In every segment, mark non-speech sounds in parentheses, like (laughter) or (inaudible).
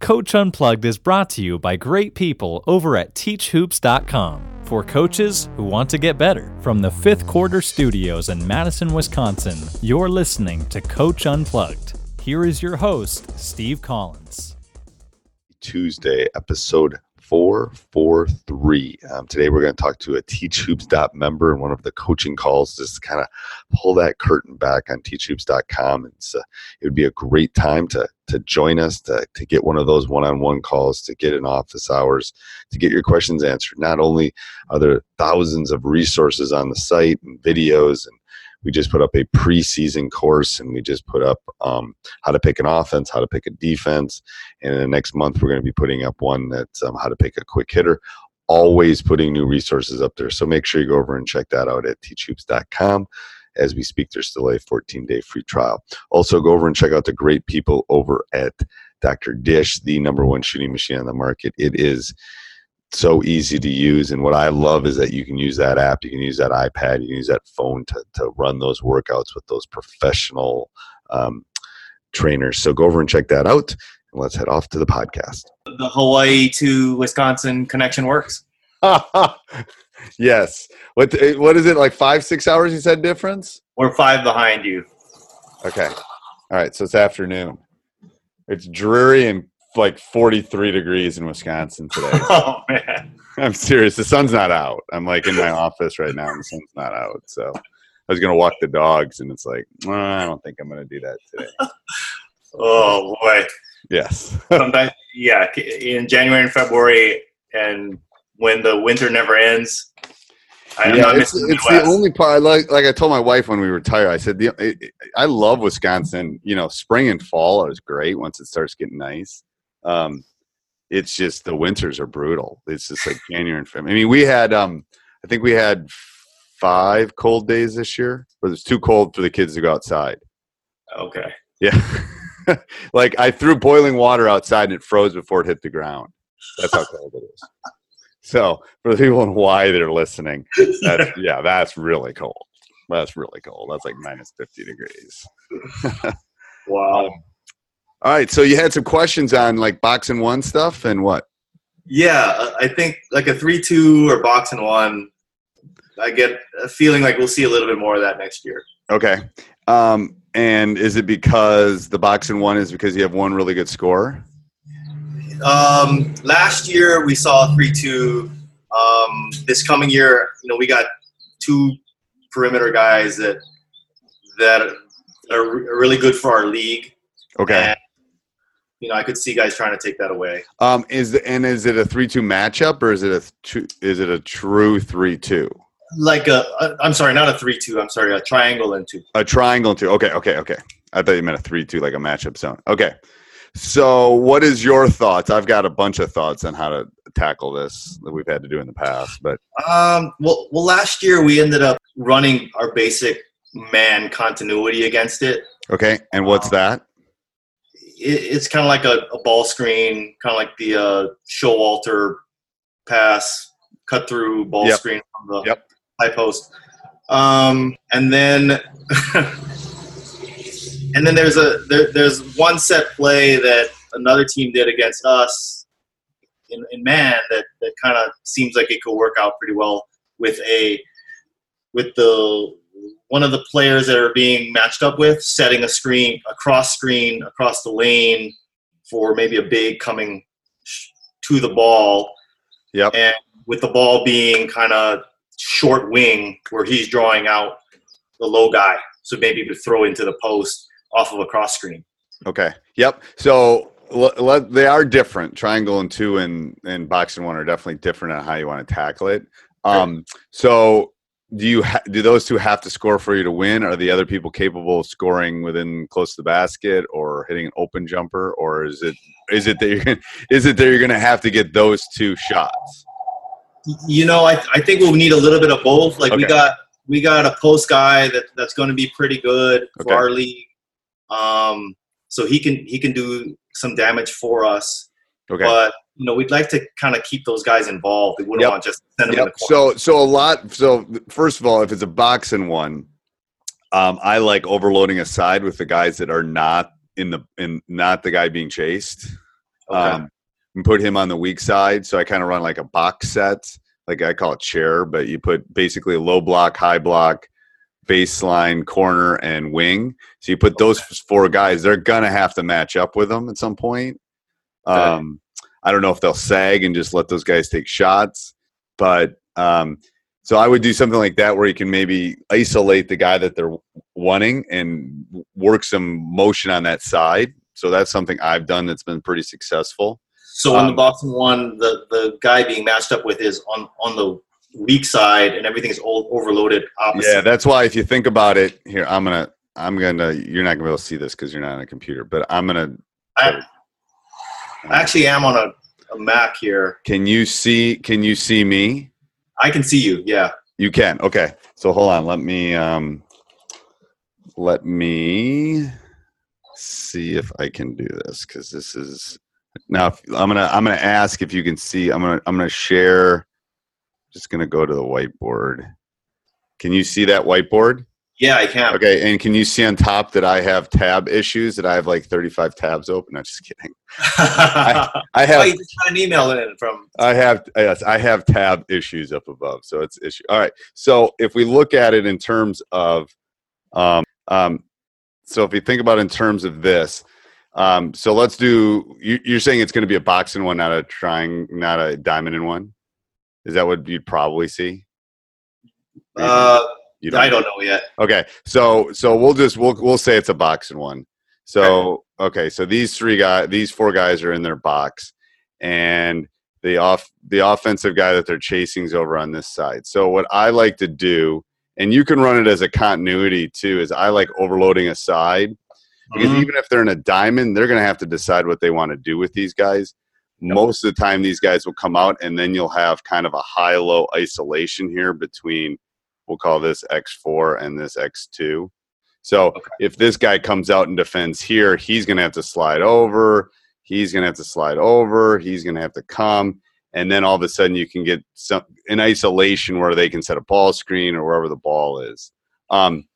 Coach Unplugged is brought to you by great people over at teachhoops.com for coaches who want to get better. From the fifth quarter studios in Madison, Wisconsin, you're listening to Coach Unplugged. Here is your host, Steve Collins. Tuesday, episode 443. Um, today, we're going to talk to a Teach Hoops member in one of the coaching calls just to kind of pull that curtain back on teachhoops.com. It's, uh, it would be a great time to, to join us, to, to get one of those one on one calls, to get in office hours, to get your questions answered. Not only are there thousands of resources on the site and videos and we just put up a preseason course and we just put up um, how to pick an offense, how to pick a defense. And in the next month, we're going to be putting up one that's um, how to pick a quick hitter. Always putting new resources up there. So make sure you go over and check that out at teachhoops.com. As we speak, there's still a 14 day free trial. Also, go over and check out the great people over at Dr. Dish, the number one shooting machine on the market. It is so easy to use. And what I love is that you can use that app, you can use that iPad, you can use that phone to, to run those workouts with those professional um, trainers. So go over and check that out. And let's head off to the podcast. The Hawaii to Wisconsin connection works. (laughs) yes. What eh, what is it like five six hours? You said difference. We're five behind you. Okay. All right. So it's afternoon. It's dreary and like 43 degrees in Wisconsin today. (laughs) oh man. I'm serious. The sun's not out. I'm like in my office right now and the sun's not out. So I was gonna walk the dogs and it's like, well, I don't think I'm gonna do that today. (laughs) oh boy. Yes. (laughs) Sometimes yeah, in January and February and when the winter never ends. I, yeah, it's, it's the only part. I like, like I told my wife when we retired, I said, the, it, I love Wisconsin. You know, spring and fall is great once it starts getting nice. Um, it's just the winters are brutal. It's just like January and February. I mean, we had, um, I think we had five cold days this year, but it's too cold for the kids to go outside. Okay. Yeah. (laughs) like I threw boiling water outside and it froze before it hit the ground. That's how cold it is. So for the people in Hawaii that are listening, that's, (laughs) yeah, that's really cold. That's really cold. That's like minus 50 degrees. (laughs) wow. Um, all right, so you had some questions on like box and one stuff and what? Yeah, I think like a three-two or box and one. I get a feeling like we'll see a little bit more of that next year. Okay, um, and is it because the box and one is because you have one really good score? Um, last year we saw three-two. Um, this coming year, you know, we got two perimeter guys that that are really good for our league. Okay. And you know, I could see guys trying to take that away. Um, is the, and is it a three-two matchup or is it a two, is it a true three-two? Like a, a, I'm sorry, not a three-two. I'm sorry, a triangle and two. A triangle and two. Okay, okay, okay. I thought you meant a three-two, like a matchup zone. Okay. So, what is your thoughts? I've got a bunch of thoughts on how to tackle this that we've had to do in the past, but um, well, well, last year we ended up running our basic man continuity against it. Okay, and what's um, that? it, it's kind of like a, a, ball screen, kind of like the uh, Showalter pass, cut through ball yep. screen from the yep. high post. Um, and then (laughs) and then there's a there, there's one set play that another team did against us in, in man that, that kind of seems like it could work out pretty well with a with the one of the players that are being matched up with setting a screen, a cross screen across the lane for maybe a big coming to the ball. Yep. And with the ball being kind of short wing where he's drawing out the low guy. So maybe to throw into the post off of a cross screen. Okay. Yep. So they are different. Triangle and two and and box and one are definitely different on how you want to tackle it. Um, so do you ha- do those two have to score for you to win? Are the other people capable of scoring within close to the basket or hitting an open jumper, or is it is it that you're gonna, is it that you're going to have to get those two shots? You know, I, I think we'll need a little bit of both. Like we got we got a post guy that that's going to be pretty good for Okay. our league. Um, so he can he can do some damage for us. Okay. But you know, we'd like to kind of keep those guys involved. We wouldn't Yep. want just send them Yep. the. So so a lot. So first of all, if it's a box and one, um, I like overloading a side with the guys that are not in the in not the guy being chased. Okay. Um, and put him on the weak side. So I kind of run like a box set, like I call it chair, but you put basically a low block, high block, baseline, corner, and wing. So you put those four guys. They're gonna have to match up with them at some point. Um, I don't know if they'll sag and just let those guys take shots, but um, so I would do something like that where you can maybe isolate the guy that they're wanting and work some motion on that side. So that's something I've done that's been pretty successful. So in the Um, box and one, the the guy being matched up with is on on the weak side, and everything's all overloaded opposite. Yeah, that's why if you think about it, here I'm gonna I'm gonna you're not gonna be able to see this because you're not on a computer, but I'm gonna. I, I actually am on a, a Mac here. Can you see? Can you see me? I can see you. Yeah. You can. Okay. So hold on. Let me um let me see if I can do this cuz this is now I'm going to I'm to ask if you can see I'm to I'm going to share just going to go to the whiteboard. Can you see that whiteboard? Yeah, I can. Okay, and can you see on top that I have tab issues that I have like 35 tabs open? No, just kidding. (laughs) I oh, have you just got an email in from. I have yes, I have tab issues up above, so it's issue. All right. So if we look at it in terms of, um, um, so if we think about it in terms of this, um, so let's do. You, you're saying it's going to be a box in one, not a trying, not a diamond in one. Is that what you'd probably see? Uh, You I don't know yet. Okay, so so we'll just we'll we'll say it's a box in one. So okay, so these three guys, these four guys are in their box, and the off the offensive guy that they're chasing is over on this side. So what I like to do, and you can run it as a continuity too, is I like overloading a side because Mhm. even if they're in a diamond, they're going to have to decide what they want to do with these guys. Most of the time, these guys will come out, and then you'll have kind of a high low isolation here between, we'll call this X4 and this X2. So if this guy comes out and defends here, he's going to have to slide over. He's going to have to slide over. He's going to have to come. And then all of a sudden, you can get some in isolation where they can set a ball screen or wherever the ball is. Um,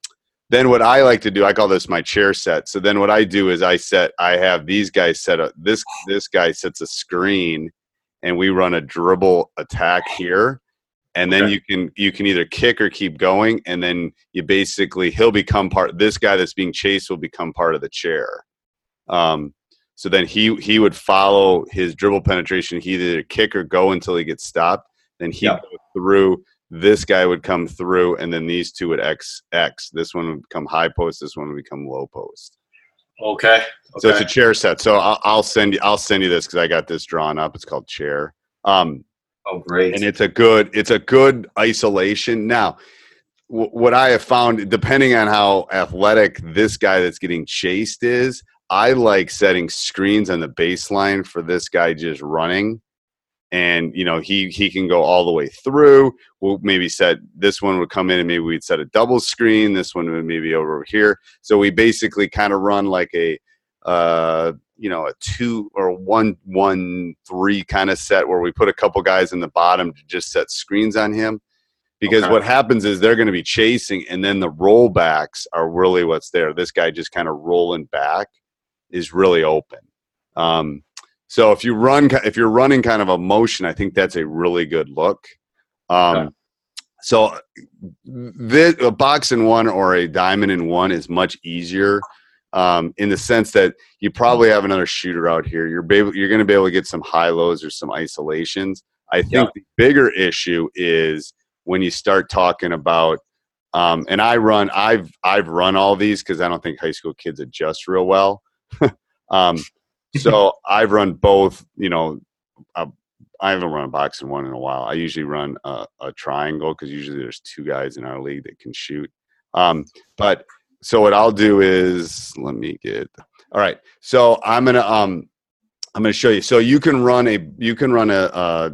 then what I like to do, I call this my chair set. So then what I do is I set, I have these guys set up. This this guy sets a screen, and we run a dribble attack here, and then Okay. you can you can either kick or keep going, and then you basically he'll become part. This guy that's being chased will become part of the chair. Um, so then he he would follow his dribble penetration. He either kick or go until he gets stopped. Then he Yeah. through. This guy would come through, and then these two would X X. This one would become high post. This one would become low post. Okay. So it's a chair set. So I'll, I'll send you. I'll send you this because I got this drawn up. It's called chair. Um, oh, great. and it's a good it's a good isolation now w- what i have found depending on how athletic this guy that's getting chased is i like setting screens on the baseline for this guy just running and you know he he can go all the way through. We'll maybe set this one would come in and maybe we'd set a double screen this one would maybe over here. So we basically kind of run like a uh you know a two or one one three kind of set where we put a couple guys in the bottom to just set screens on him. Because Okay. what happens is they're going to be chasing and then the rollbacks are really what's there. This guy just kind of rolling back is really open. Um, so if you run if you're running kind of a motion i think that's a really good look um, Okay. so this, a box in one or a diamond in one is much easier um, in the sense that you probably have another shooter out here. You're be you're going to be able to get some high lows or some isolations. I think Yeah. the bigger issue is when you start talking about, um, and I run, I've I've run all these because I don't think high school kids adjust real well. (laughs) um, so I've run both, you know, I haven't run a box and one in a while. I usually run a, a triangle because usually there's two guys in our league that can shoot. Um, but so what I'll do is let me get all right. So I'm gonna um I'm gonna show you. So you can run a you can run a, a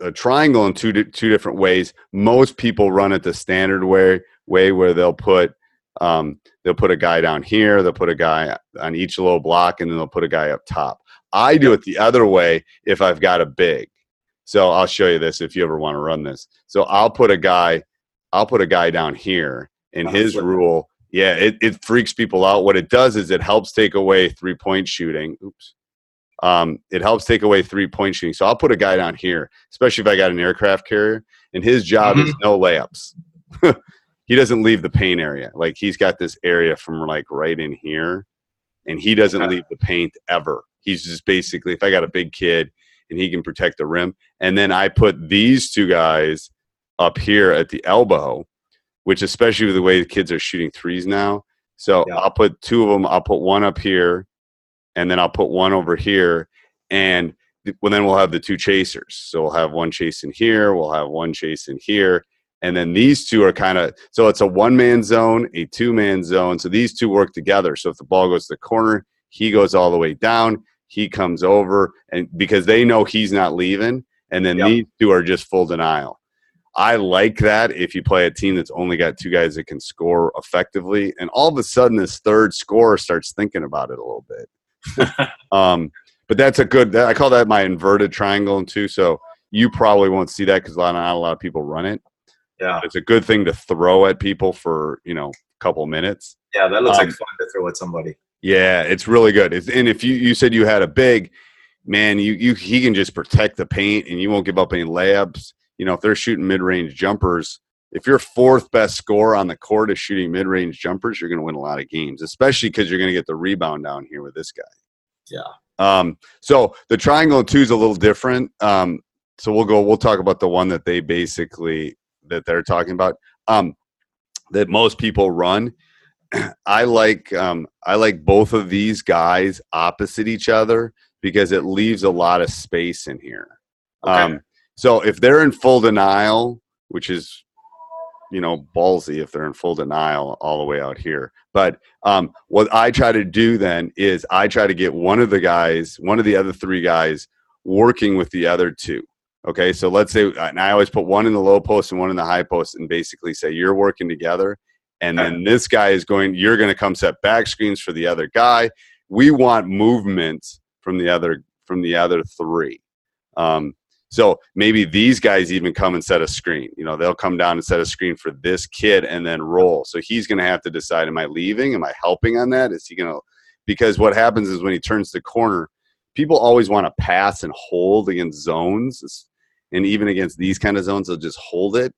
a triangle in two two different ways. Most people run it the standard way way where they'll put um, they'll put a guy down here, they'll put a guy on each low block, and then they'll put a guy up top. I do it the other way if I've got a big. So I'll show you this if you ever want to run this. So I'll put a guy, I'll put a guy down here, and his rule, yeah, it, it freaks people out. What it does is it helps take away three point shooting. Oops. Um, it helps take away three point shooting. So I'll put a guy down here, especially if I got an aircraft carrier, and his job mm-hmm. is no layups. (laughs) he doesn't leave the paint area. Like he's got this area from like right in here, and he doesn't okay. leave the paint ever. He's just basically if I got a big kid and he can protect the rim, and then I put these two guys up here at the elbow, which especially with the way the kids are shooting threes now. So yeah. I'll put two of them. I'll put one up here, and then I'll put one over here, and well, then we'll have the two chasers. So we'll have one chasing here. We'll have one chasing here and then these two are kind of so it's a one man zone, a two man zone. So these two work together. So if the ball goes to the corner, he goes all the way down, he comes over, and because they know he's not leaving, and then yep. these two are just full denial. I like that if you play a team that's only got two guys that can score effectively, and all of a sudden this third scorer starts thinking about it a little bit. (laughs) um, but that's a good. I call that my inverted triangle too. So you probably won't see that because not a lot of people run it. Yeah, it's a good thing to throw at people for you know a couple minutes. Yeah, that looks um, like fun to throw at somebody. Yeah, it's really good. It's, and if you you said you had a big man, you you he can just protect the paint and you won't give up any layups. You know, if they're shooting mid range jumpers, if your fourth best score on the court is shooting mid range jumpers, you're going to win a lot of games, especially because you're going to get the rebound down here with this guy. Yeah. Um, so the triangle two is a little different. Um, so we'll go. We'll talk about the one that they basically that they're talking about um, that most people run. (clears throat) I like um, I like both of these guys opposite each other because it leaves a lot of space in here. Okay. Um, so if they're in full denial, which is you know ballsy if they're in full denial all the way out here, but um, what I try to do then is I try to get one of the guys, one of the other three guys, working with the other two. Okay, so let's say, and I always put one in the low post and one in the high post, and basically say you're working together, and then this guy is going. You're going to come set back screens for the other guy. We want movement from the other from the other three. Um, so maybe these guys even come and set a screen. You know, they'll come down and set a screen for this kid and then roll. So he's going to have to decide: Am I leaving? Am I helping on that? Is he going to? Because what happens is when he turns the corner, people always want to pass and hold against zones and even against these kind of zones, they'll just hold it.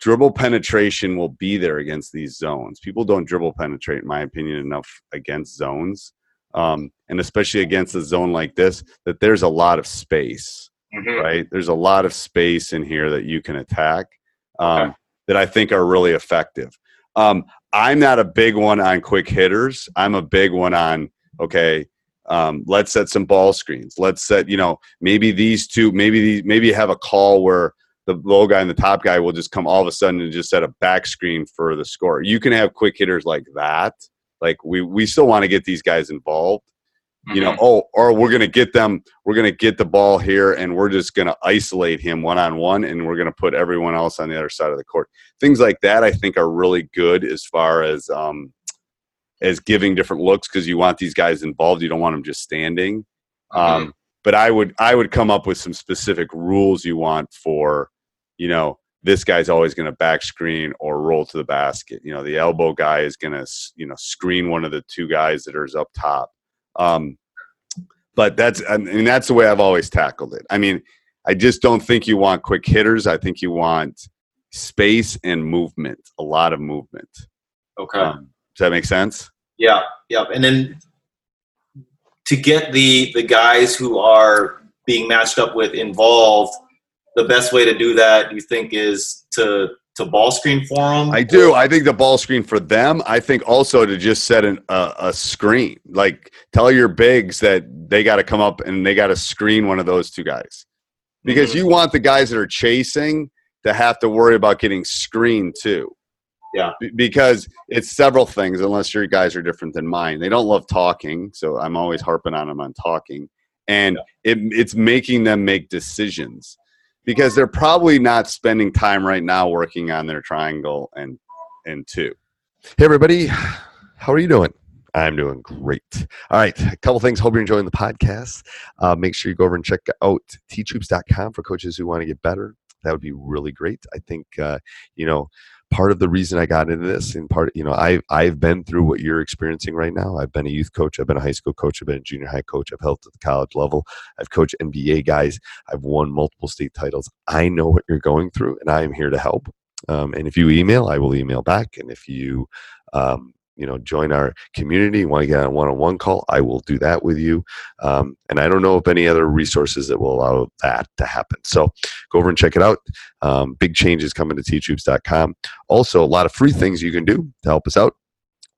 Dribble penetration will be there against these zones. People don't dribble penetrate, in my opinion, enough against zones, um, and especially against a zone like this, that there's a lot of space, mm-hmm. right? There's a lot of space in here that you can attack um, okay. that I think are really effective. Um, I'm not a big one on quick hitters. I'm a big one on okay um, let's set some ball screens. Let's set, you know, maybe these two, maybe these, maybe have a call where the low guy and the top guy will just come all of a sudden and just set a back screen for the score. You can have quick hitters like that. Like we we still want to get these guys involved. Mm-hmm. You know, mm-hmm. oh, or we're gonna get them. We're gonna get the ball here, and we're just gonna isolate him one on one, and we're gonna put everyone else on the other side of the court. Things like that, I think, are really good as far as um, as giving different looks because you want these guys involved. You don't want them just standing. Mm-hmm. Um, but I would I would come up with some specific rules you want for, you know, this guy's always going to back screen or roll to the basket. You know, the elbow guy is going to you know screen one of the two guys that are up top. Um, but that's I mean that's the way I've always tackled it. I mean, I just don't think you want quick hitters. I think you want space and movement, a lot of movement. Okay. Um, does that make sense? Yeah, yeah. And then to get the the guys who are being matched up with involved, the best way to do that you think is to to ball screen for them? I do. I think the ball screen for them. I think also to just set an, a, a screen. Like tell your bigs that they got to come up and they got to screen one of those two guys, because Mhm. you want the guys that are chasing to have to worry about getting screened too. Yeah. B- Because it's several things. Unless your guys are different than mine, they don't love talking. So I'm always harping on them on talking, and it, it's making them make decisions because they're probably not spending time right now working on their triangle and and two. Hey, everybody. How are you doing? I'm doing great. All right. A couple things. Hope you're enjoying the podcast. Uh, make sure you go over and check out teachhoops.com for coaches who want to get better. That would be really great. I think, uh, you know, part of the reason I got into this and part, you know, I've, I've been through what you're experiencing right now. I've been a youth coach. I've been a high school coach. I've been a junior high coach. I've helped at the college level. I've coached NBA guys. I've won multiple state titles. I know what you're going through and I am here to help. Um, and if you email, I will email back. And if you, um, you know, join our community, want to get on a one-on-one call, I will do that with you. Um, and I don't know of any other resources that will allow that to happen. So go over and check it out. Um, big changes coming to teachhoops.com. Also, a lot of free things you can do to help us out.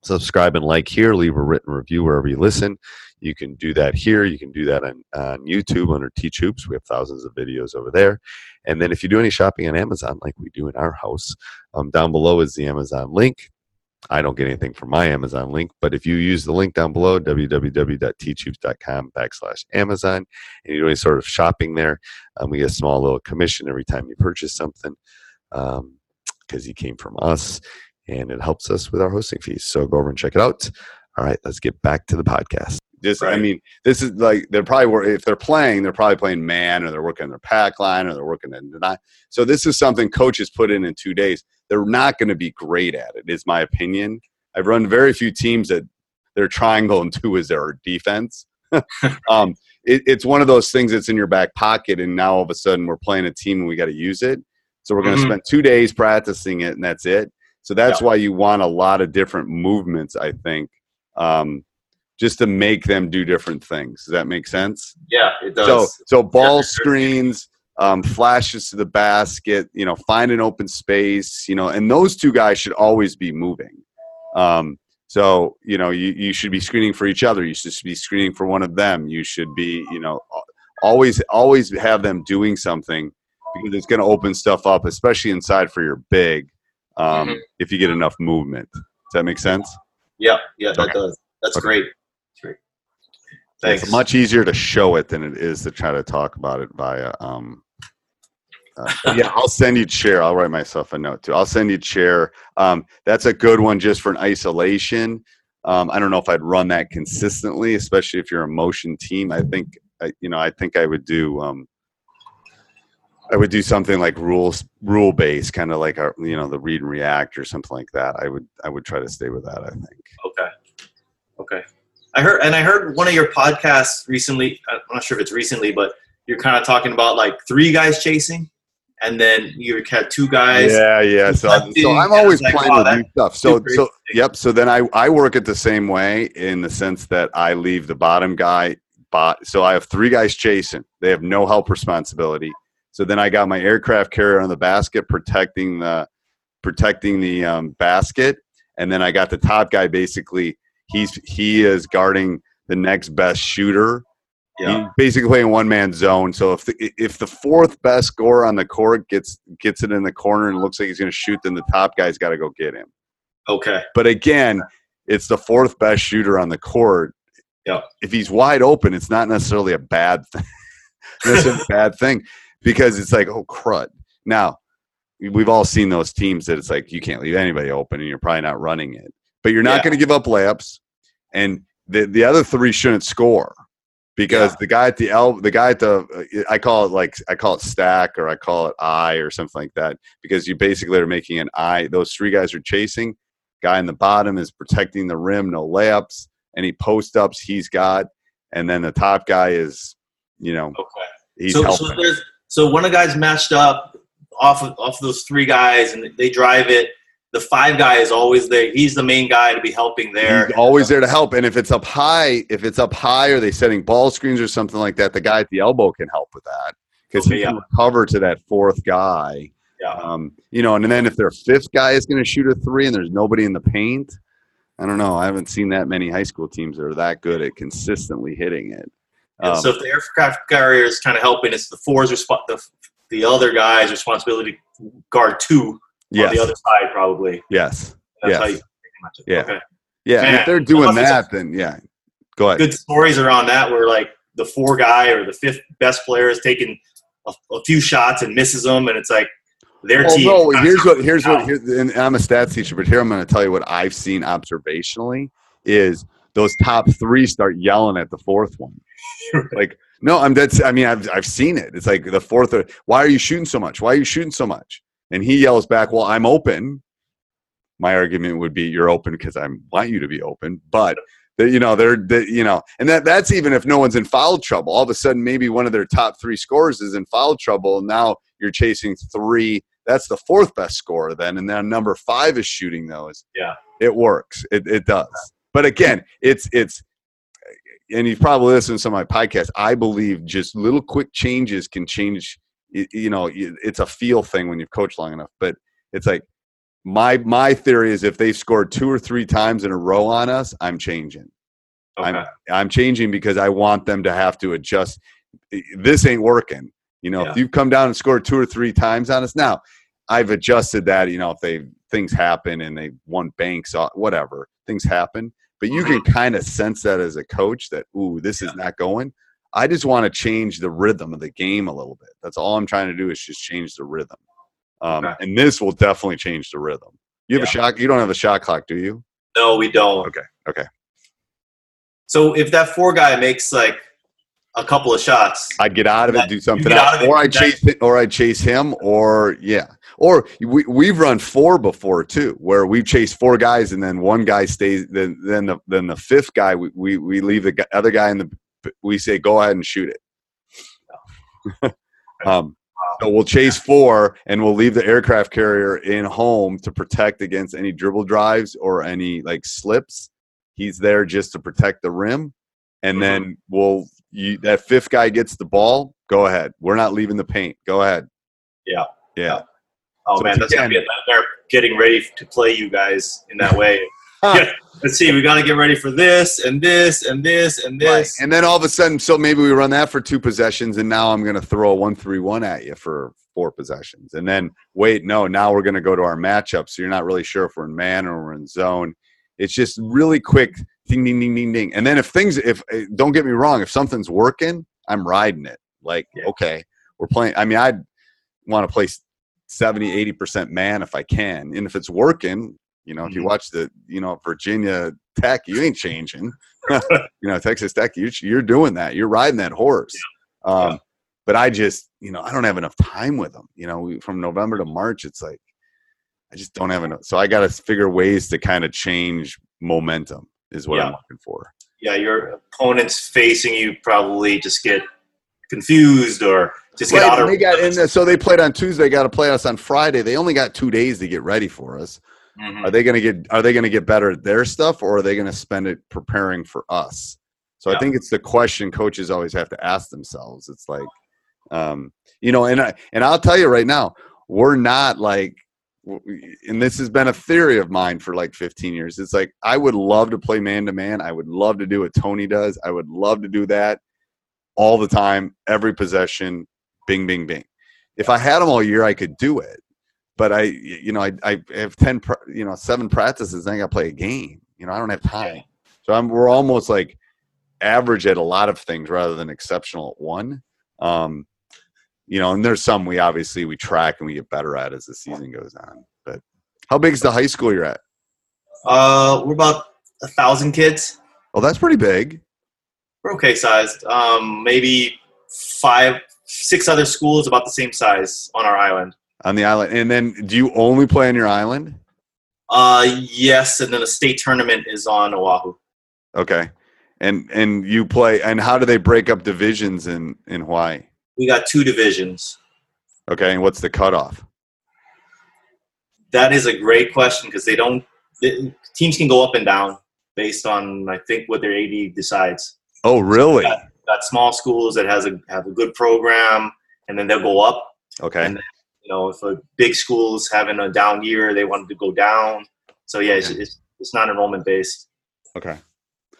Subscribe and like here. Leave a written review wherever you listen. You can do that here. You can do that on, on YouTube under Teach Hoops. We have thousands of videos over there. And then if you do any shopping on Amazon, like we do in our house, um, down below is the Amazon link. I don't get anything from my Amazon link, but if you use the link down below, www.teachhoops.com backslash Amazon, and you do any sort of shopping there, um, we get a small little commission every time you purchase something because you came from us, and it helps us with our hosting fees. So go over and check it out. All right, let's get back to the podcast. Just, I mean, this is like they're probably if they're playing, they're probably playing man, or they're working their pack line, or they're working in deny. So this is something coaches put in in two days. They're not going to be great at it, is my opinion. I've run very few teams that their triangle and two is their defense. (laughs) um, it, it's one of those things that's in your back pocket, and now all of a sudden we're playing a team and we got to use it. So we're going to Mhm. spend two days practicing it, and that's it. So that's why you want a lot of different movements, I think, um, just to make them do different things. Does that make sense? Yeah, it does. So, so ball Yeah. screens, um, flashes to the basket, you know, find an open space, you know, and those two guys should always be moving. Um, so, you know, you, you should be screening for each other. You should be screening for one of them. You should be, you know, always, always have them doing something because it's going to open stuff up, especially inside for your big, um, Mhm. if you get enough movement. Does that make sense? yeah, yeah, that Okay. does. That's Okay. That's great. Thanks. It's much easier to show it than it is to try to talk about it via. Um, uh, yeah, I'll send you chair. I'll write myself a note too. I'll send you chair. Um, that's a good one just for an isolation. Um, I don't know if I'd run that consistently, especially if you're a motion team. I think, I, you know, I think I would do. Um, I would do something like rules, rule based, kind of like our, you know, the read and react or something like that. I would, I would try to stay with that. I think. Okay. Okay. I heard, and I heard one of your podcasts recently. I'm not sure if it's recently, but you're kind of talking about like three guys chasing, and then you had two guys. Yeah, yeah. So, Reflecting, so I'm always like, playing wow, with that- new stuff. So, so yep. So then I I work it the same way in the sense that I leave the bottom guy. Bot. So I have three guys chasing. They have no help responsibility. So then I got my aircraft carrier on the basket protecting the protecting the um, basket, and then I got the top guy. Basically, he's he is guarding the next best shooter Yeah. He's basically playing one man zone. So if the if the fourth best scorer on the court gets gets it in the corner and looks like he's going to shoot, then the top guy's got to go get him. Okay. But again, it's the fourth best shooter on the court. Yeah. If he's wide open, it's not necessarily a bad thing. (laughs) That's a bad thing because it's like, oh crud. Now, we've all seen those teams that it's like you can't leave anybody open and you're probably not running it. But you're not Yeah. going to give up layups, and the the other three shouldn't score because Yeah. the guy at the el the guy at the I call it like I call it stack or I call it eye or something like that because you basically are making an eye. Those three guys are chasing. Guy in the bottom is protecting the rim, no layups. Any post ups he's got, and then the top guy is, you know, Okay. he's so, helping. so there's so when a guy's matched up off of off those three guys and they drive it, the five guy is always there. He's the main guy to be helping there. He's always there to help. And if it's up high, if it's up high, or they setting ball screens or something like that, the guy at the elbow can help with that because Okay, he can yeah. recover to that fourth guy Yeah. Um, you know, and then if their fifth guy is going to shoot a three and there's nobody in the paint, I don't know. I haven't seen that many high school teams that are that good at consistently hitting it. Um, so if the aircraft carrier is kind of helping, it's the four's resp- the the other guy's responsibility to guard two yes, on the other side, probably. yes, That's how Yes. you pretty much Yeah. Okay. yeah. Man, if they're doing that, then yeah, go ahead. Good stories around that where like the four guy or the fifth best player is taking a, a few shots and misses them, and it's like their Well, team. no. Here's what. Here's what. Here, and I'm a stats teacher, but here I'm going to tell you what I've seen observationally is those top three start yelling at the fourth one. (laughs) like, no, I'm se- I mean, I've I've seen it. It's like the fourth. Or, Why are you shooting so much? Why are you shooting so much? And he yells back, "Well, I'm open." My argument would be, "You're open because I want you to be open." But that you know, they're that you know, and that that's even if no one's in foul trouble. All of a sudden, maybe one of their top three scorers is in foul trouble. Now you're chasing three. That's the fourth best scorer then, and then number five is shooting those. Yeah. it works. It it does. But again, it's it's. And you've probably listened to some of my podcasts. I believe just little quick changes can change. Y- You know, it's a feel thing when you've coached long enough. But it's like my my theory is if they've scored two or three times in a row on us, I'm changing. Okay. I'm I'm changing because I want them to have to adjust. This ain't working. You know, if you've come down and scored two or three times on us now, I've adjusted that. You know, if they things happen and they won banks, uh, whatever things happen, but you can kind of sense that as a coach that ooh, this is not going. I just want to change the rhythm of the game a little bit. That's all I'm trying to do is just change the rhythm. Um, Okay. And this will definitely change the rhythm. You have a shot. You don't have a shot clock, do you? no, we don't. Okay, okay. So if that four guy makes like a couple of shots, I'd get out of it, do something get else, out of or I chase, it, or I chase him, or yeah, or we we've run four before too, where we chase four guys and then one guy stays, then then the then the fifth guy we we, we leave the other guy in the we say go ahead and shoot it. (laughs) um, so we'll chase four and we'll leave the aircraft carrier in home to protect against any dribble drives or any like slips. He's there just to protect the rim, and Mhm. then we'll you, that fifth guy gets the ball. Go ahead. We're not leaving the paint. Go ahead. Yeah. Yeah. oh So man, that's gonna be a again- nightmare getting ready to play you guys in that (laughs) way. Yeah. Let's see, we got to get ready for this and this and this and Right. this. And then all of a sudden, so maybe we run that for two possessions, and now I'm going to throw a one-three-one at you for four possessions, and then wait, no, now we're going to go to our matchup. So you're not really sure if we're in man or we're in zone. It's just really quick, ding, ding, ding, ding, ding. And then if things, if eh, don't get me wrong, if something's working, I'm riding it. Like, Yeah. okay, we're playing. I mean, I'd want to play 70, 80 percent man if I can, and if it's working. You know, if you Mhm. watch the, you know, Virginia Tech, you ain't changing (laughs) you know, Texas Tech, you're, you're doing that. You're riding that horse. Um, Yeah. But I just, you know, I don't have enough time with them. You know, we, from November to March, it's like, I just don't have enough. So I got to figure ways to kind of change momentum is what I'm looking for. Yeah, your opponents facing you probably just get confused or just get Right, out and of. they got, and so they played on Tuesday, got to play us on Friday. They only got two days to get ready for us. Mhm. Are they going to get, are they going to get better at their stuff or are they going to spend it preparing for us? So I think it's the question coaches always have to ask themselves. It's like, um, you know, and I, and I'll tell you right now, we're not like, and this has been a theory of mine for like 15 years. It's like I would love to play man to man. I would love to do what Tony does. I would love to do that all the time, every possession, bing, bing, bing. If I had them all year, I could do it. But I, you know, I, I have 10, you know, seven practices. Then I got to play a game. You know, I don't have time. So I'm, we're almost like average at a lot of things rather than exceptional at one. Um, you know, and there's some we obviously we track and we get better at as the season goes on. But how big is the high school you're at? Uh, we're about a thousand kids. Oh, that's pretty big. We're okay sized. Um, maybe five, six other schools about the same size on our island. On the island. And then do you only play on your island? Uh, yes, and then the state tournament is on Oahu. Okay. And and you play and how do they break up divisions in in Hawaii? We got two divisions. Okay, and what's the cutoff? That is a great question because they don't. Teams can go up and down based on I think what their AD decides. Oh, really? Got small schools that has a have a good program, and then they'll go up. Okay. And You know, if a big school's having a down year, they wanted to go down. So yeah, it's, it's, it's not enrollment based. Okay.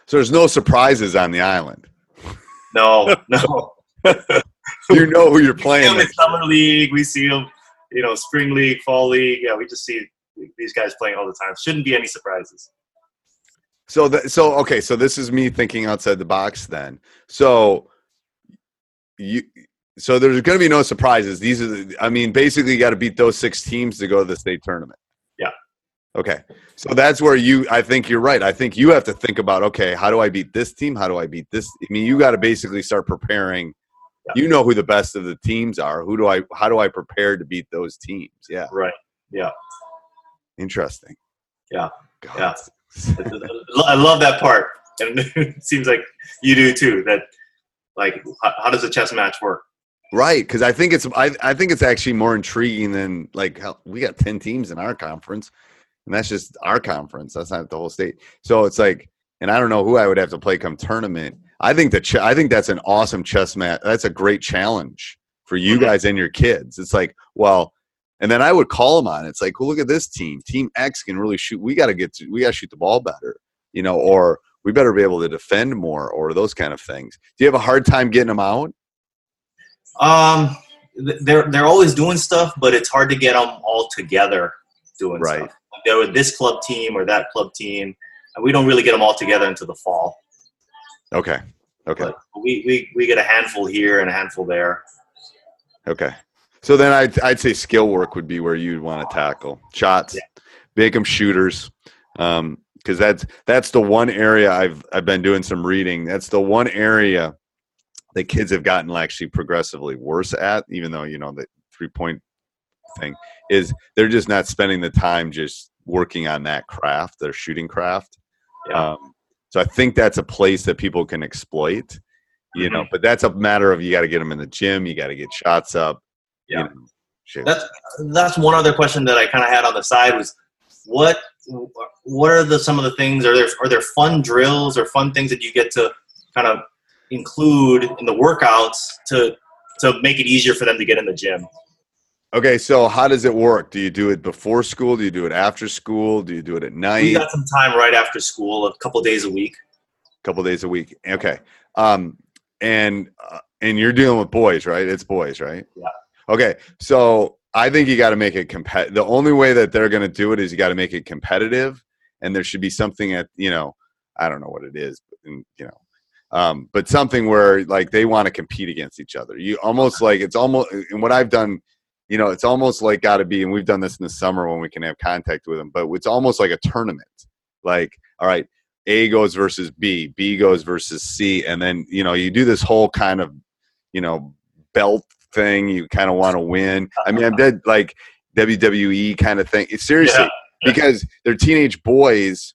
So there's no surprises on the island. No, (laughs) no. (laughs) You know who you're We see playing. them in summer league. We see them, you know, spring league, fall league. Yeah, we just see these guys playing all the time. Shouldn't be any surprises. So that so okay, so this is me thinking outside the box then. So you so there's going to be no surprises. These are the, I mean basically you got to beat those six teams to go to the state tournament. Yeah. Okay. So that's where you I think you're right. I think you have to think about okay, how do I beat this team? How do I beat this? I mean, you got to basically start preparing Yeah. you know who the best of the teams are. Who do I how do I prepare to beat those teams? Yeah. Right. Yeah. Interesting. Yeah. God. Yeah. I love that part, and (laughs) it seems like you do too. That like, how, how does a chess match work? Right, because I think it's I, I think it's actually more intriguing than like we got ten teams in our conference, and that's just our conference. That's not the whole state. So it's like, and I don't know who I would have to play come tournament. I think the ch- I think that's an awesome chess match. That's a great challenge for you Mhm. guys and your kids. It's like, well, and then I would call them on. it. It's like, well, look at this team. Team X can really shoot. We got to get to. We got to shoot the ball better, you know, or we better be able to defend more, or those kind of things. Do you have a hard time getting them out? Um, they're they're always doing stuff, but it's hard to get them all together doing Right. stuff. Like they're with this club team or that club team, and we don't really get them all together until the fall. Okay. Okay. But we, we we get a handful here and a handful there. Okay. So then I'd, I'd say skill work would be where you'd want to tackle shots, make them shooters. Um, cause that's, that's the one area I've, I've been doing some reading. That's the one area that kids have gotten actually progressively worse at, even though, you know, the three point thing is they're just not spending the time just working on that craft, their shooting craft. Yeah. Um, so I think that's a place that people can exploit, you know, Mm-hmm. but that's a matter of you got to get them in the gym, you got to get shots up. Yeah. You know, shit. That's that's one other question that I kind of had on the side was what what are the some of the things are there are there fun drills or fun things that you get to kind of include in the workouts to to make it easier for them to get in the gym? okay, so how does it work? Do you do it before school? Do you do it after school? Do you do it at night? We got some time right after school, a couple days a week. A couple days a week. Okay. Um, and uh, and you're dealing with boys, right? It's boys, right? Yeah. Okay. So I think you got to make it competitive. The only way that they're going to do it is you got to make it competitive, and there should be something at you know, I don't know what it is, but, and, you know, um, but something where like they want to compete against each other. You almost like it's almost and what I've done. You know, it's almost like got to be, and we've done this in the summer when we can have contact with them. But it's almost like a tournament. Like, all right, A goes versus B, B goes versus C, and then you know you do this whole kind of you know belt thing. You kind of want to win. I mean, I'm dead like WWE kind of thing. Seriously Yeah. because they're teenage boys.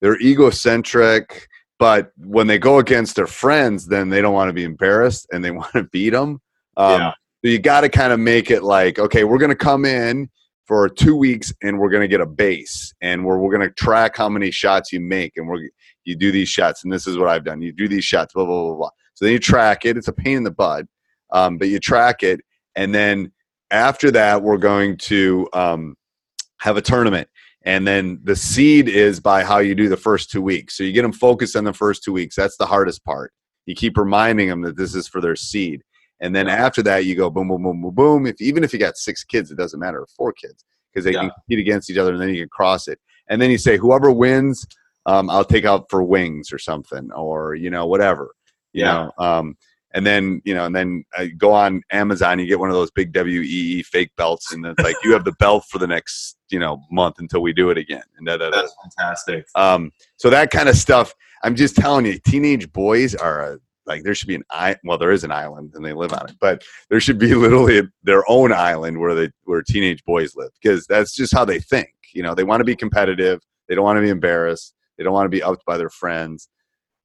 They're egocentric, but when they go against their friends, then they don't want to be embarrassed and they (laughs) want to beat them. Um, Yeah. So you got to kind of make it like, okay, we're going to come in for two weeks and we're going to get a base and we're, we're going to track how many shots you make and we're you do these shots and this is what I've done. You do these shots, blah blah blah blah. So then you track it. It's a pain in the butt, um, but you track it, and then after that, we're going to um, have a tournament. And then the seed is by how you do the first two weeks. So you get them focused on the first two weeks. That's the hardest part. You keep reminding them that this is for their seed. And then after that, you go boom, boom, boom, boom, boom. If even if you got six kids, it doesn't matter. Four kids because they can Yeah. compete against each other, and then you can cross it. And then you say, whoever wins, um, I'll take out for wings or something, or you know, whatever. You Yeah. know, um, and then you know, and then uh, go on Amazon. You get one of those big WWE fake belts, and it's like you have the belt for the next you know month until we do it again. And da, da, da. That's fantastic. Um, so that kind of stuff. I'm just telling you, teenage boys are a, like there should be an i well there is an island and they live on it, but there should be (laughs) literally their own island where they where teenage boys live because that's just how they think. You know, they want to be competitive. They don't want to be embarrassed. They don't want to be upped by their friends,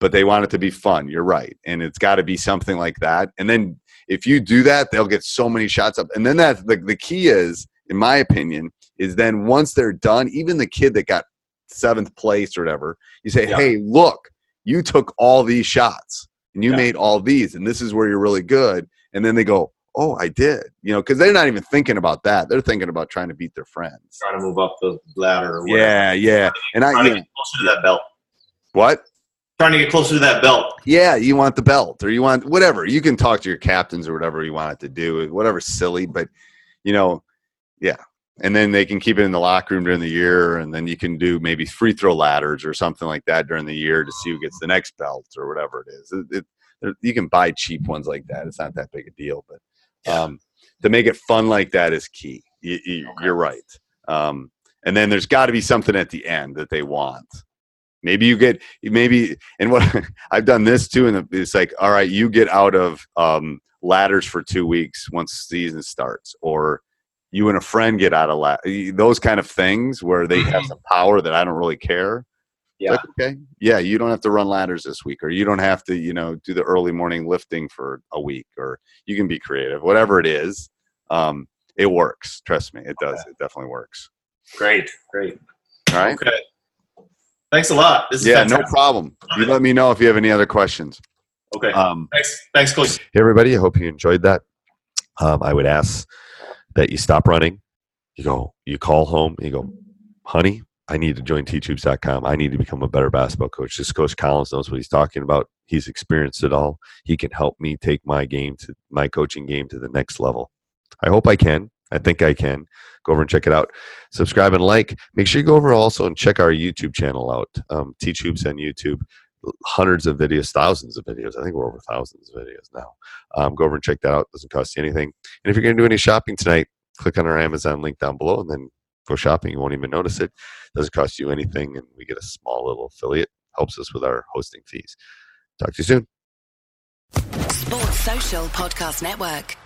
but they want it to be fun. You're right, and it's got to be something like that. And then if you do that, they'll get so many shots up. And then that the, the key is, in my opinion, is then once they're done, even the kid that got seventh place or whatever, you say, Yeah. hey, look, you took all these shots and you Yeah. made all these, and this is where you're really good. And then they go, oh, I did. You know, because they're not even thinking about that. They're thinking about trying to beat their friends. Trying to move up the ladder. Or whatever. Yeah, yeah. And I, Trying to you get know, closer to that belt. what? Trying to get closer to that belt. Yeah, you want the belt or you want whatever. You can talk to your captains or whatever you want it to do, whatever silly, but you know, yeah. And then they can keep it in the locker room during the year, and then you can do maybe free throw ladders or something like that during the year to see who gets the next belt or whatever it is. It, it, you can buy cheap ones like that. It's not that big a deal, but um, to make it fun like that is key. You, you, Okay. You're right. Um, and then there's got to be something at the end that they want. Maybe you get maybe and what (laughs) I've done this too, and it's like, all right, you get out of um, ladders for two weeks once season starts, or you and a friend get out of la- those kind of things where they have some (clears throat) power that I don't really care. Yeah. Like, okay, yeah, you don't have to run ladders this week, or you don't have to, you know, do the early morning lifting for a week, or you can be creative, whatever it is. Um, it works. Trust me, it does. It definitely works. Great. Great. All right. Okay. Thanks a lot. This is Yeah, no problem. You let me know if you have any other questions. Okay. Um, Thanks. Thanks, Coach. Hey, everybody. I hope you enjoyed that. Um, I would ask that you stop running. You go, you call home, you go, honey, I need to join teachhoops.com. I need to become a better basketball coach. This Coach Collins knows what he's talking about. He's experienced it all. He can help me take my game to my coaching game to the next level. I hope I can. I think I can. Go over and check it out. Subscribe and like. Make sure you go over also and check our YouTube channel out. Um, Teach Hoops on YouTube. Hundreds of videos, thousands of videos. I think we're over thousands of videos now. Um, go over and check that out. Doesn't cost you anything. And if you're going to do any shopping tonight, click on our Amazon link down below and then go shopping. You won't even notice it. Doesn't cost you anything, and we get a small little affiliate. Helps us with our hosting fees. Talk to you soon. Sports Social Podcast Network.